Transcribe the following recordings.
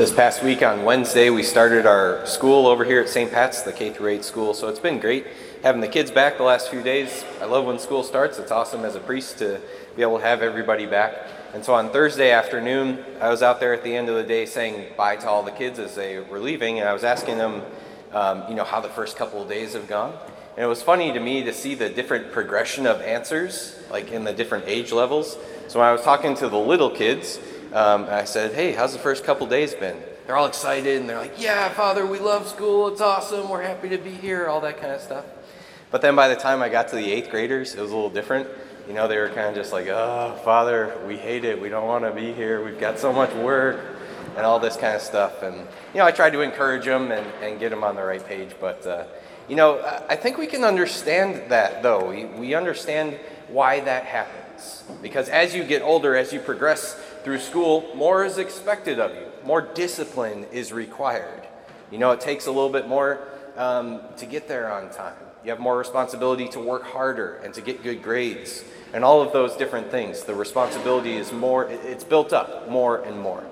This past week on Wednesday, we started our school over here at St. Pat's, the K through 8 school. So it's been great having the kids back the last few days. I love when school starts. It's awesome as a priest to be able to have everybody back. And so on Thursday afternoon, I was out there at the end of the day saying bye to all the kids as they were leaving, and I was asking them, um, you know, how the first couple of days have gone. And it was funny to me to see the different progression of answers, like in the different age levels. So when I was talking to the little kids, um, I said, Hey, how's the first couple days been? They're all excited and they're like, Yeah, Father, we love school. It's awesome. We're happy to be here, all that kind of stuff. But then by the time I got to the eighth graders, it was a little different. You know, they were kind of just like, Oh, Father, we hate it. We don't want to be here. We've got so much work and all this kind of stuff. And, you know, I tried to encourage them and, and get them on the right page. But, uh, you know, I think we can understand that, though. We, we understand why that happens. Because as you get older, as you progress through school, more is expected of you, more discipline is required. You know, it takes a little bit more um, to get there on time. You have more responsibility to work harder and to get good grades and all of those different things. The responsibility is more, it's built up more and more.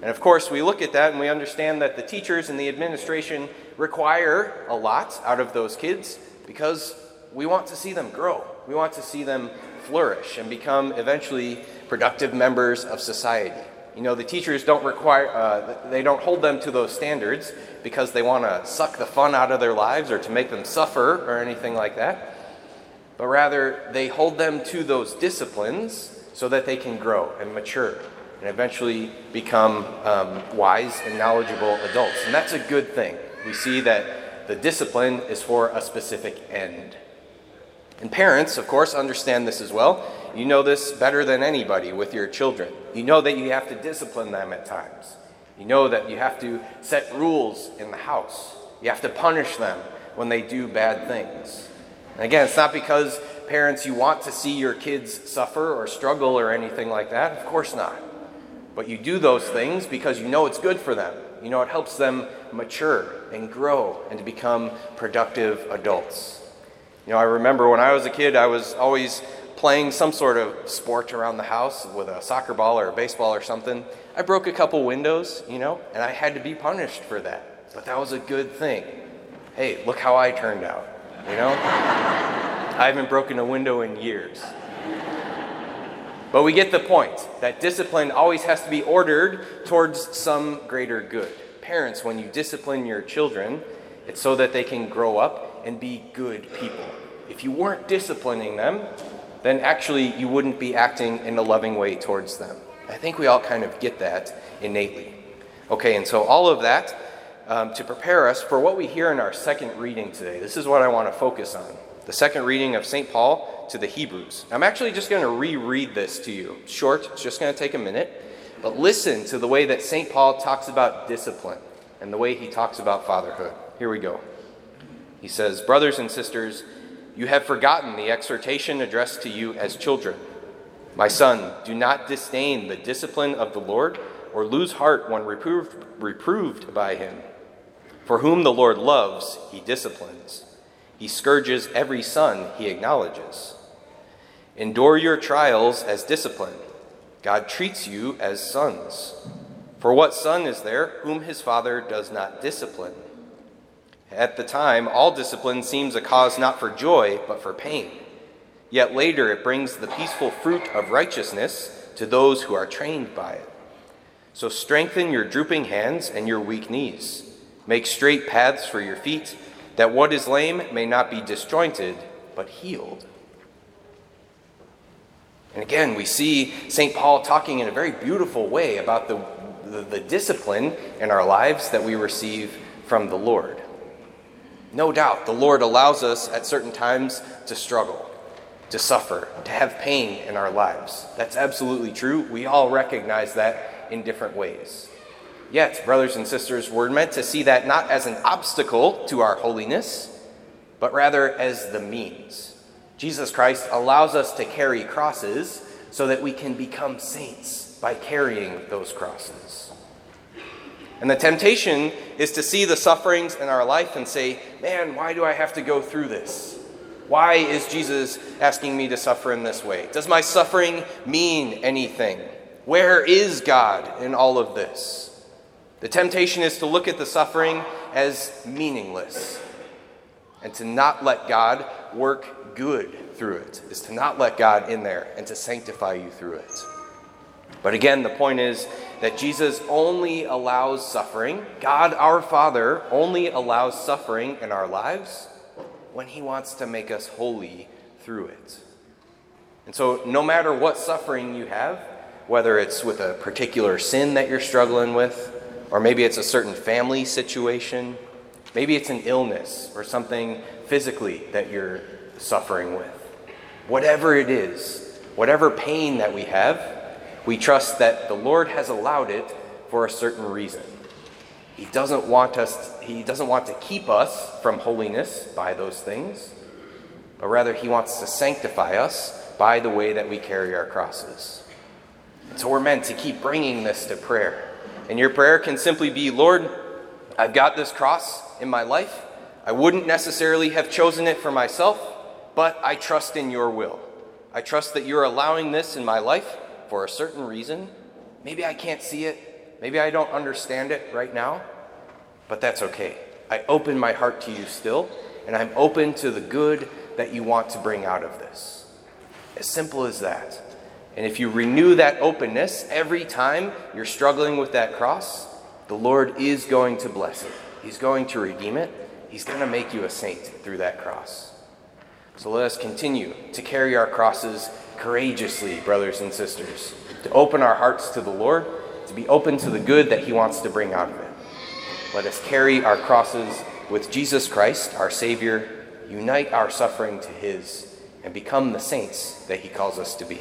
And of course, we look at that and we understand that the teachers and the administration require a lot out of those kids because we want to see them grow. We want to see them flourish and become eventually productive members of society. You know, the teachers don't require, uh, they don't hold them to those standards because they want to suck the fun out of their lives or to make them suffer or anything like that. But rather, they hold them to those disciplines so that they can grow and mature and eventually become um, wise and knowledgeable adults. And that's a good thing. We see that the discipline is for a specific end. And parents, of course, understand this as well. You know this better than anybody with your children. You know that you have to discipline them at times. You know that you have to set rules in the house. You have to punish them when they do bad things. And again, it's not because parents you want to see your kids suffer or struggle or anything like that. Of course not. But you do those things because you know it's good for them. You know it helps them mature and grow and to become productive adults. You know, I remember when I was a kid, I was always playing some sort of sport around the house with a soccer ball or a baseball or something. I broke a couple windows, you know, and I had to be punished for that. But that was a good thing. Hey, look how I turned out, you know? I haven't broken a window in years. But we get the point that discipline always has to be ordered towards some greater good. Parents, when you discipline your children, it's so that they can grow up and be good people. If you weren't disciplining them, then actually you wouldn't be acting in a loving way towards them. I think we all kind of get that innately. Okay, and so all of that um, to prepare us for what we hear in our second reading today. This is what I want to focus on. The second reading of St. Paul to the Hebrews. I'm actually just going to reread this to you. Short, it's just going to take a minute. But listen to the way that St. Paul talks about discipline and the way he talks about fatherhood. Here we go. He says, Brothers and sisters, you have forgotten the exhortation addressed to you as children. My son, do not disdain the discipline of the Lord or lose heart when reproved, reproved by him. For whom the Lord loves, he disciplines. He scourges every son he acknowledges. Endure your trials as discipline. God treats you as sons. For what son is there whom his father does not discipline? At the time, all discipline seems a cause not for joy, but for pain. Yet later, it brings the peaceful fruit of righteousness to those who are trained by it. So strengthen your drooping hands and your weak knees. Make straight paths for your feet, that what is lame may not be disjointed, but healed. And again, we see St. Paul talking in a very beautiful way about the, the, the discipline in our lives that we receive from the Lord. No doubt, the Lord allows us at certain times to struggle, to suffer, to have pain in our lives. That's absolutely true. We all recognize that in different ways. Yet, brothers and sisters, we're meant to see that not as an obstacle to our holiness, but rather as the means. Jesus Christ allows us to carry crosses so that we can become saints by carrying those crosses. And the temptation is to see the sufferings in our life and say, man, why do I have to go through this? Why is Jesus asking me to suffer in this way? Does my suffering mean anything? Where is God in all of this? The temptation is to look at the suffering as meaningless and to not let God work good through it, is to not let God in there and to sanctify you through it. But again, the point is that Jesus only allows suffering. God, our Father, only allows suffering in our lives when He wants to make us holy through it. And so, no matter what suffering you have, whether it's with a particular sin that you're struggling with, or maybe it's a certain family situation, maybe it's an illness or something physically that you're suffering with. Whatever it is, whatever pain that we have, we trust that the Lord has allowed it for a certain reason. He doesn't want us he doesn't want to keep us from holiness by those things, but rather he wants to sanctify us by the way that we carry our crosses. And so we're meant to keep bringing this to prayer. And your prayer can simply be, Lord, I've got this cross in my life. I wouldn't necessarily have chosen it for myself, but I trust in your will. I trust that you're allowing this in my life for a certain reason. Maybe I can't see it. Maybe I don't understand it right now, but that's okay. I open my heart to you still, and I'm open to the good that you want to bring out of this. As simple as that. And if you renew that openness every time you're struggling with that cross, the Lord is going to bless it. He's going to redeem it. He's going to make you a saint through that cross. So let us continue to carry our crosses courageously, brothers and sisters, to open our hearts to the Lord, to be open to the good that He wants to bring out of it. Let us carry our crosses with Jesus Christ, our Savior, unite our suffering to His, and become the saints that He calls us to be.